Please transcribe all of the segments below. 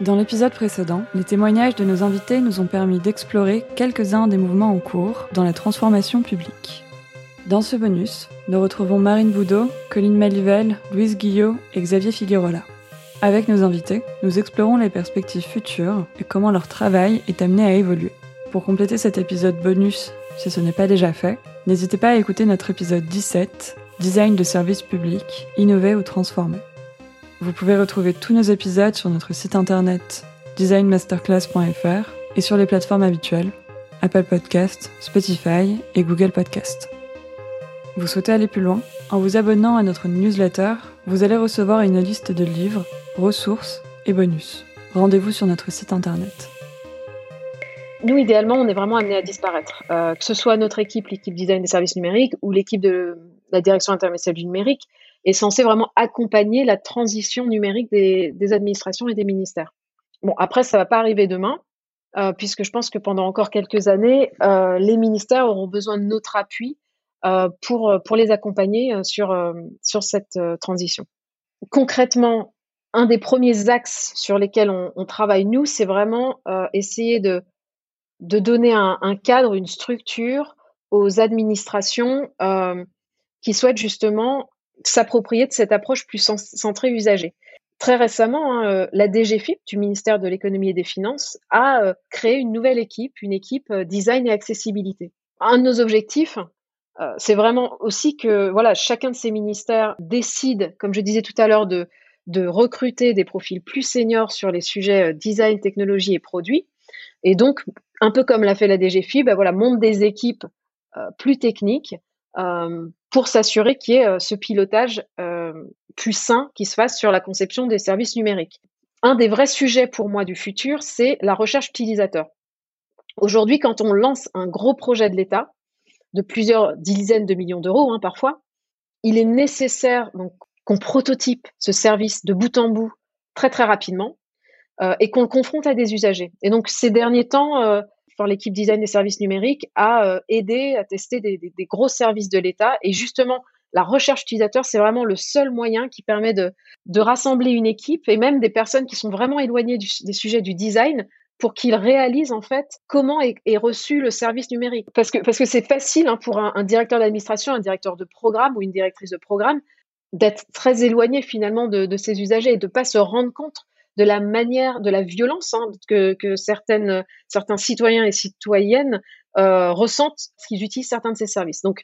Dans l'épisode précédent, les témoignages de nos invités nous ont permis d'explorer quelques-uns des mouvements en cours dans la transformation publique. Dans ce bonus, nous retrouvons Marine Boudot, Colline Malivel, Louise Guillot et Xavier Figuerola. Avec nos invités, nous explorons les perspectives futures et comment leur travail est amené à évoluer. Pour compléter cet épisode bonus, si ce n'est pas déjà fait, n'hésitez pas à écouter notre épisode 17, Design de services publics, innover ou transformer. Vous pouvez retrouver tous nos épisodes sur notre site internet designmasterclass.fr et sur les plateformes habituelles Apple Podcast, Spotify et Google Podcast. Vous souhaitez aller plus loin? En vous abonnant à notre newsletter, vous allez recevoir une liste de livres, ressources et bonus. Rendez-vous sur notre site internet. Nous, idéalement, on est vraiment amené à disparaître. Euh, que ce soit notre équipe, l'équipe design des services numériques, ou l'équipe de la direction intermédiaire du numérique, est censé vraiment accompagner la transition numérique des, administrations et des ministères. Bon, après, ça va pas arriver demain, euh, puisque je pense que pendant encore quelques années, euh, les ministères auront besoin de notre appui euh, pour, pour les accompagner sur, sur cette transition. Concrètement, un des premiers axes sur lesquels on, travaille, nous, c'est vraiment essayer de, de donner un, cadre, une structure aux administrations qui souhaitent justement s'approprier de cette approche plus centrée usager. Très récemment, hein, euh, la DGFIP du ministère de l'économie et des finances a euh, créé une nouvelle équipe, une équipe euh, design et accessibilité. Un de nos objectifs, c'est vraiment aussi que voilà, chacun de ces ministères décide, comme je disais tout à l'heure, de, recruter des profils plus seniors sur les sujets design, technologie et produits. Et donc, un peu comme l'a fait la DGFIP, ben voilà, monte des équipes plus techniques pour s'assurer qu'il y ait euh, ce pilotage euh, plus sain qui se fasse sur la conception des services numériques. Un des vrais sujets pour moi du futur, c'est la recherche utilisateur. Aujourd'hui, quand on lance un gros projet de l'État, de plusieurs dizaines de millions d'euros hein, parfois, il est nécessaire qu'on prototype ce service de bout en bout très très rapidement euh, et qu'on le confronte à des usagers. Et donc ces derniers temps, l'équipe design des services numériques a euh, aidé à tester des, gros services de l'État. Et justement, la recherche utilisateur, c'est vraiment le seul moyen qui permet de, rassembler une équipe et même des personnes qui sont vraiment éloignées des sujets du design pour qu'ils réalisent en fait comment est, reçu le service numérique. Parce que c'est facile hein, pour un, directeur d'administration, un directeur de programme ou une directrice de programme d'être très éloigné finalement de, de ses usagers et de pas se rendre compte de la manière, de la violence hein, que, certaines, certains citoyens et citoyennes euh, ressentent s'ils utilisent certains de ces services. Donc,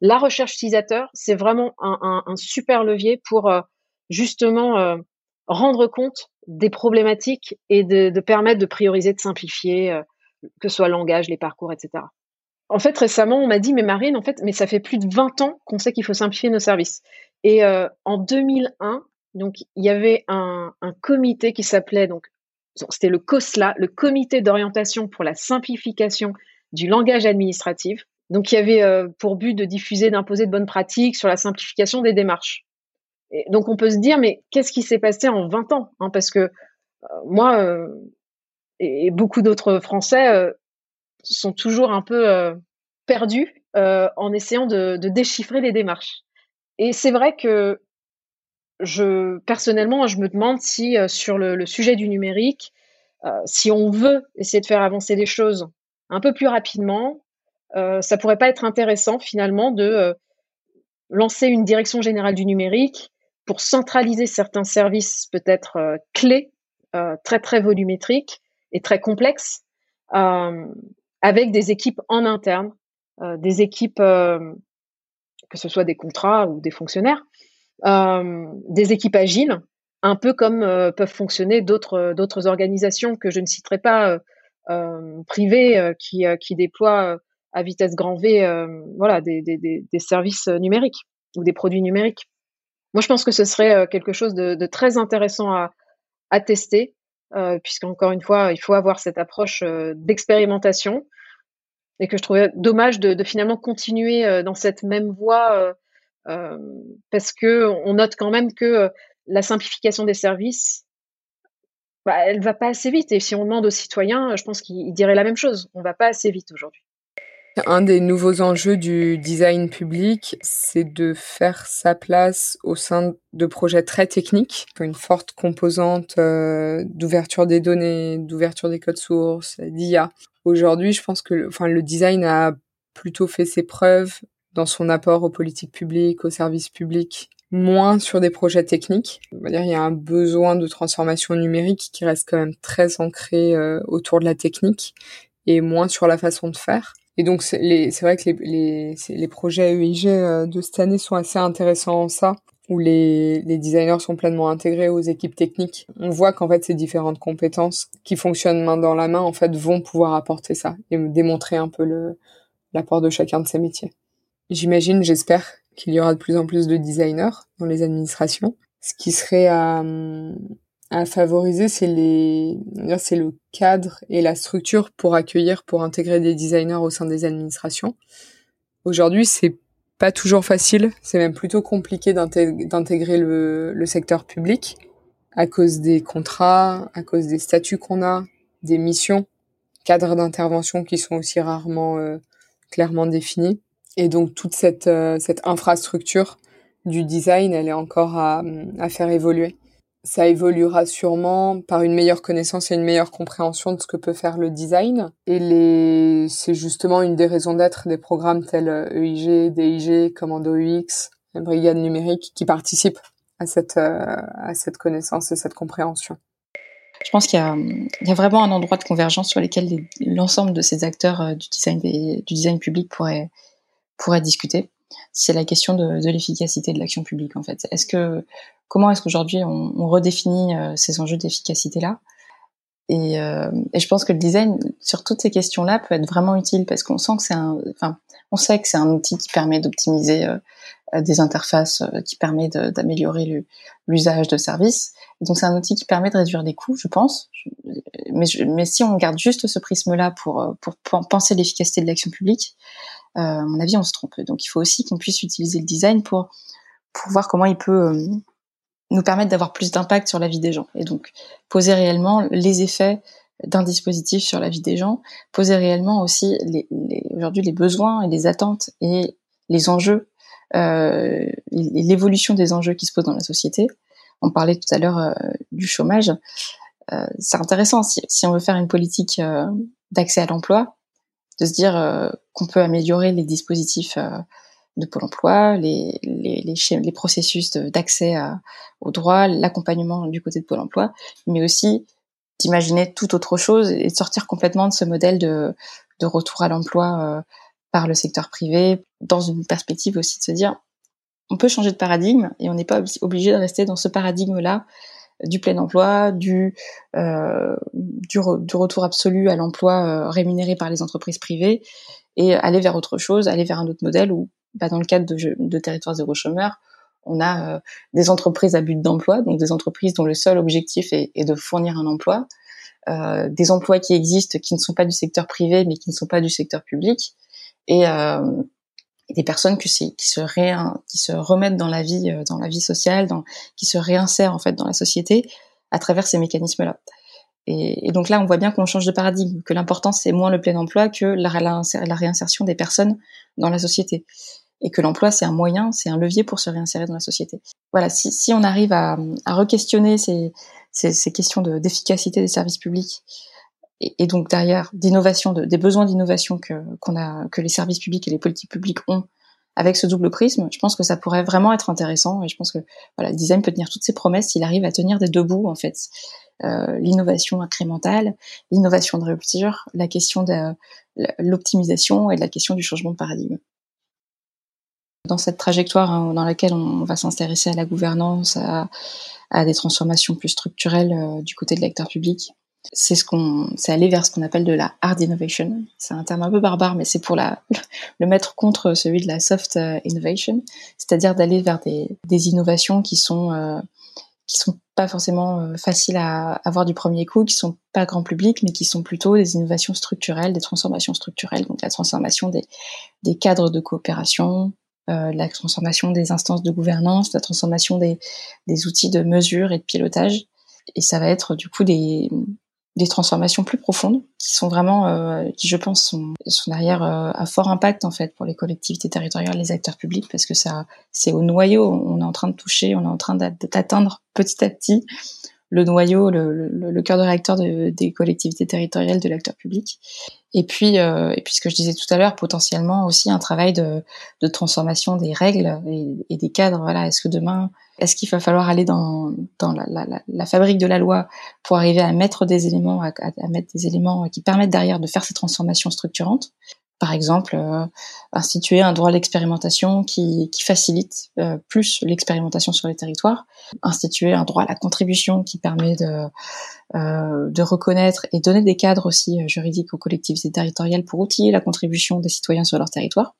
la recherche utilisateur, c'est vraiment un, super levier pour euh, justement euh, rendre compte des problématiques et de, permettre de prioriser, de simplifier, que ce soit le langage, les parcours, etc. En fait, récemment, on m'a dit, mais Marine, en fait, mais ça fait plus de 20 ans qu'on sait qu'il faut simplifier nos services. Et en 2001, donc, il y avait un, comité qui s'appelait donc c'était le COSLA, le Comité d'orientation pour la simplification du langage administratif. Donc, il y avait euh, pour but de diffuser, d'imposer de bonnes pratiques sur la simplification des démarches. Et donc, on peut se dire, mais qu'est-ce qui s'est passé en 20 ans hein, Parce que euh, moi euh, et, beaucoup d'autres Français sont toujours un peu perdus en essayant de, de déchiffrer les démarches. Et c'est vrai que je personnellement, je me demande si euh, sur le, sujet du numérique, euh, si on veut essayer de faire avancer les choses un peu plus rapidement, euh, ça pourrait pas être intéressant finalement de lancer une direction générale du numérique pour centraliser certains services peut-être clés, très très volumétriques et très complexes, avec des équipes en interne, des équipes que ce soit des contrats ou des fonctionnaires, des équipes agiles, un peu comme euh, peuvent fonctionner d'autres d'autres organisations que je ne citerai pas euh, privées qui qui déploient à vitesse grand V voilà des, des, des, services numériques ou des produits numériques. Moi, je pense que ce serait quelque chose de, très intéressant à, à tester, euh, puisqu'encore une fois, il faut avoir cette approche d'expérimentation et que je trouvais dommage de, finalement continuer dans cette même voie euh, parce que on note quand même que euh, la simplification des services, bah, elle va pas assez vite. Et si on demande aux citoyens, je pense qu'ils diraient la même chose. On va pas assez vite aujourd'hui. Un des nouveaux enjeux du design public, c'est de faire sa place au sein de projets très techniques, une forte composante euh, d'ouverture des données, d'ouverture des codes sources, d'IA. Aujourd'hui, je pense que enfin, le design a plutôt fait ses preuves dans son apport aux politiques publiques, aux services publics, moins sur des projets techniques. On va dire il y a un besoin de transformation numérique qui reste quand même très ancré euh, autour de la technique et moins sur la façon de faire. Et donc c'est vrai que les, projets EIG euh, de cette année sont assez intéressants en ça, où les, designers sont pleinement intégrés aux équipes techniques. On voit qu'en fait ces différentes compétences qui fonctionnent main dans la main en fait vont pouvoir apporter ça et démontrer un peu l'apport de chacun de ces métiers. J'imagine, j'espère qu'il y aura de plus en plus de designers dans les administrations. Ce qui serait à, à favoriser, c'est les, c'est le cadre et la structure pour accueillir, pour intégrer des designers au sein des administrations. Aujourd'hui, c'est pas toujours facile, c'est même plutôt compliqué d'intégrer le, le, secteur public à cause des contrats, à cause des statuts qu'on a, des missions, cadres d'intervention qui sont aussi rarement euh, clairement définis. Et donc toute cette, euh, cette infrastructure du design, elle est encore à, à faire évoluer ça évoluera sûrement par une meilleure connaissance et une meilleure compréhension de ce que peut faire le design. Et c'est justement une des raisons d'être des programmes tels EIG, euh, e DIG, Commando UX, Brigade numérique qui participent à cette, euh, à cette connaissance et cette compréhension. Je pense qu'il y a, a vraiment un endroit de convergence sur lequel l'ensemble de ces acteurs du design public pourraient, pourraient discuter c'est la question de, l'efficacité de l'action publique en fait. Est-ce que comment est-ce qu'aujourd'hui on, redéfinit euh, ces enjeux d'efficacité là et, euh, et, je pense que le design sur toutes ces questions-là peut être vraiment utile parce qu'on sent que c'est un, enfin, on sait que c'est un outil qui permet d'optimiser euh, des interfaces, qui permet d'améliorer l'usage de services. donc c'est un outil qui permet de réduire les coûts, je pense. Mais, si on garde juste ce prisme-là pour, pour penser l'efficacité de l'action publique, à mon avis, on se trompe. Donc, il faut aussi qu'on puisse utiliser le design pour pour voir comment il peut euh, nous permettre d'avoir plus d'impact sur la vie des gens. Et donc, poser réellement les effets d'un dispositif sur la vie des gens, poser réellement aussi les, aujourd'hui les besoins et les attentes et les enjeux, euh, l'évolution des enjeux qui se posent dans la société. On parlait tout à l'heure euh, du chômage. Euh, c'est intéressant si, si, on veut faire une politique euh, d'accès à l'emploi, de se dire euh, qu'on peut améliorer les dispositifs euh, de Pôle emploi, les, les, les, les processus d'accès aux droits, l'accompagnement du côté de Pôle emploi, mais aussi d'imaginer tout autre chose et de sortir complètement de ce modèle de, de retour à l'emploi euh, par le secteur privé, dans une perspective aussi de se dire on peut changer de paradigme et on n'est pas obligé de rester dans ce paradigme-là du plein emploi, du, euh, du, retour absolu à l'emploi euh, rémunéré par les entreprises privées, et aller vers autre chose, aller vers un autre modèle où, bah, dans le cadre de, de territoire zéro chômeur, on a euh, des entreprises à but d'emploi, donc des entreprises dont le seul objectif est, de fournir un emploi, des emplois qui existent qui ne sont pas du secteur privé mais qui ne sont pas du secteur public, et, des personnes qui, se remettent dans la vie euh, dans la vie sociale qui se réinsèrent en fait dans la société à travers ces mécanismes là et, donc là on voit bien qu'on change de paradigme que l'important c'est moins le plein emploi que la, réinsertion des personnes dans la société. Et que l'emploi c'est un moyen c'est un levier pour se réinsérer dans la société. Voilà si, on arrive à, re-questionner ces questions d'efficacité des services publics et, donc derrière d'innovation, de, des besoins d'innovation que qu'on a, que les services publics et les politiques publiques ont avec ce double prisme, je pense que ça pourrait vraiment être intéressant et je pense que voilà, le design peut tenir toutes ses promesses s'il arrive à tenir des deux bouts en fait. Euh, l'innovation incrémentale, l'innovation de rupture, la question de l'optimisation et la question du changement de paradigme. Dans cette trajectoire hein, dans laquelle on va s'intéresser à la gouvernance, à, à, des transformations plus structurelles euh, du côté de l'acteur public, c'est ce qu'on, c'est aller vers ce qu'on appelle de la hard innovation. C'est un terme un peu barbare, mais c'est pour la, le mettre contre celui de la soft euh, innovation, c'est-à-dire d'aller vers des, des, innovations qui sont, euh, qui sont pas forcément euh, faciles à avoir du premier coup, qui sont pas grand public, mais qui sont plutôt des innovations structurelles, des transformations structurelles, donc la transformation des, des cadres de coopération, la transformation des instances de gouvernance, la transformation des, des outils de mesure et de pilotage. Et ça va être du coup des, des transformations plus profondes qui sont vraiment, euh, qui je pense sont, sont derrière euh, à fort impact en fait pour les collectivités territoriales, les acteurs publics, parce que ça, c'est au noyau, on est en train de toucher, on est en train d'atteindre petit à petit le noyau, le, cœur de réacteur de, des collectivités territoriales, de l'acteur public. Et puis, euh, et puis ce que je disais tout à l'heure, potentiellement aussi un travail de, transformation des règles et, des cadres. Voilà, est-ce que demain, est-ce qu'il va falloir aller dans, la, fabrique de la loi pour arriver à mettre des éléments, à mettre des éléments qui permettent derrière de faire ces transformations structurantes? Par exemple, euh, instituer un droit à l'expérimentation qui, facilite euh, plus l'expérimentation sur les territoires, instituer un droit à la contribution qui permet de, euh, reconnaître et donner des cadres aussi juridiques aux collectivités territoriales pour outiller la contribution des citoyens sur leur territoire.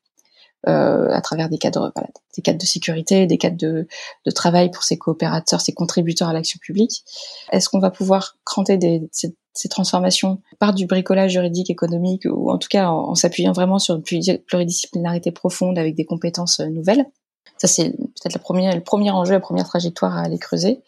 Euh, à travers des cadres, des cadres de sécurité, des cadres de, travail pour ces coopérateurs, ces contributeurs à l'action publique. Est-ce qu'on va pouvoir cranter ces, transformations par du bricolage juridique, économique, ou en tout cas en, s'appuyant vraiment sur une pluridisciplinarité profonde avec des compétences euh, nouvelles? Ça, c'est peut-être le premier enjeu, la première trajectoire à aller creuser.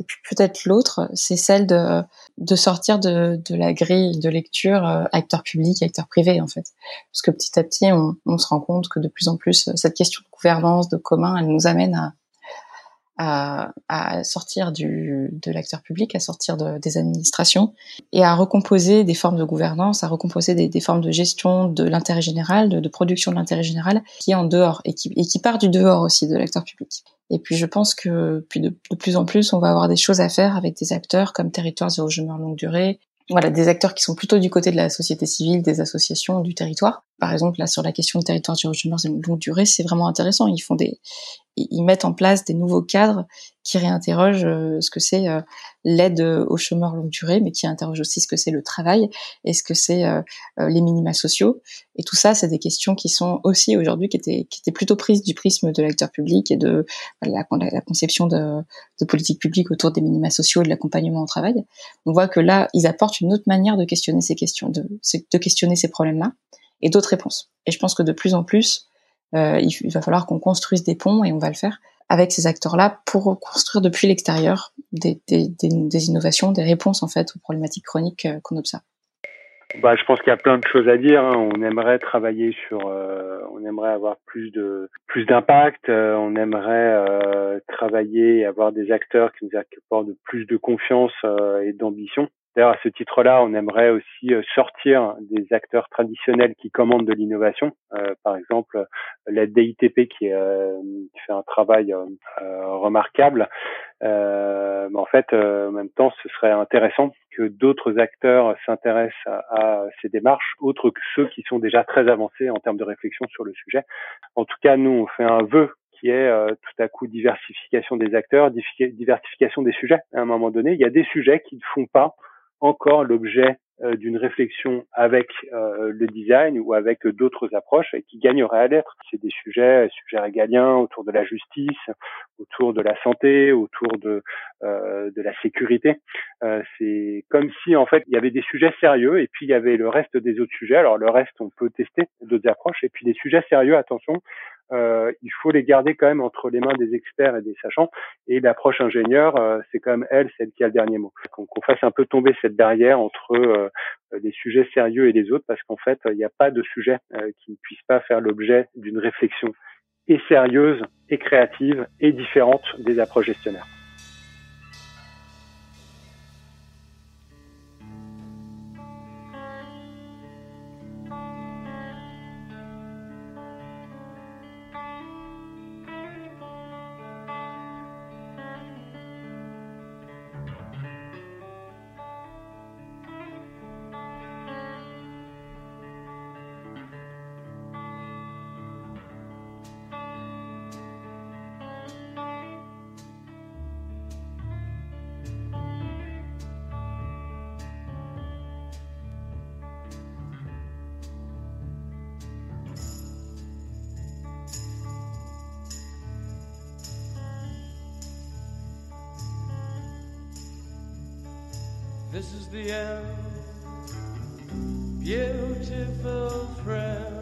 Et puis peut-être l'autre, c'est celle de, de sortir de, de la grille de lecture euh, acteur public, acteur privé en fait. Parce que petit à petit, on, on, se rend compte que de plus en plus, cette question de gouvernance, de commun, elle nous amène à, à, à sortir du, de l'acteur public, à sortir de, des administrations et à recomposer des formes de gouvernance, à recomposer des, des formes de gestion de l'intérêt général, de, de, production de l'intérêt général qui est en dehors et qui, et qui part du dehors aussi de l'acteur public. Et puis je pense que puis de, de, plus en plus, on va avoir des choses à faire avec des acteurs comme Territoires zéro chômeur longue durée, voilà, des acteurs qui sont plutôt du côté de la société civile, des associations, du territoire. Par exemple, là, sur la question du territoire zéro chômeur longue durée, c'est vraiment intéressant. Ils font des, ils mettent en place des nouveaux cadres qui réinterrogent euh, ce que c'est euh, l'aide aux chômeurs longue durée, mais qui interrogent aussi ce que c'est le travail et ce que c'est euh, les minima sociaux. Et tout ça, c'est des questions qui sont aussi aujourd'hui qui étaient, qui étaient plutôt prises du prisme de l'acteur public et de la, la conception de, de politique publique autour des minima sociaux et de l'accompagnement au travail. On voit que là, ils apportent une autre manière de questionner ces questions, de, de questionner ces problèmes-là et d'autres réponses. Et je pense que de plus en plus, euh, il, va falloir qu'on construise des ponts et on va le faire avec ces acteurs-là pour construire depuis l'extérieur des, innovations, des réponses en fait aux problématiques chroniques euh, qu'on observe. Bah, je pense qu'il y a plein de choses à dire. Hein. On aimerait travailler sur, euh, on aimerait avoir plus de plus d'impact. Euh, on aimerait euh, travailler avoir des acteurs qui nous apportent plus de confiance euh, et d'ambition. D'ailleurs, à ce titre-là, on aimerait aussi euh, sortir des acteurs traditionnels qui commandent de l'innovation. Euh, par exemple, la DITP qui, euh, qui fait un travail euh, remarquable. Euh, mais en fait, en même temps, ce serait intéressant que d'autres acteurs s'intéressent à, à, ces démarches, autres que ceux qui sont déjà très avancés en termes de réflexion sur le sujet. En tout cas, nous, on fait un vœu qui est euh, tout à coup diversification des acteurs, diversification des sujets. À un moment donné, il y a des sujets qui ne font pas encore l'objet euh, d'une réflexion avec euh, le design ou avec d'autres approches et qui gagneraient à l'être. C'est des sujets, sujets régaliens autour de la justice, autour de la santé, autour de euh, de la sécurité. Euh, c'est comme si en fait il y avait des sujets sérieux et puis il y avait le reste des autres sujets. Alors le reste on peut tester d'autres approches et puis les sujets sérieux, attention, euh, il faut les garder quand même entre les mains des experts et des sachants. Et l'approche ingénieur, euh, c'est quand même elle, celle qui a le dernier mot. Qu'on fasse un peu tomber cette barrière entre euh, les sujets sérieux et les autres, parce qu'en fait, il n'y a pas de sujet euh, qui ne puisse pas faire l'objet d'une réflexion et sérieuse, et créative, et différente des approches gestionnaires. This is the end, beautiful friend.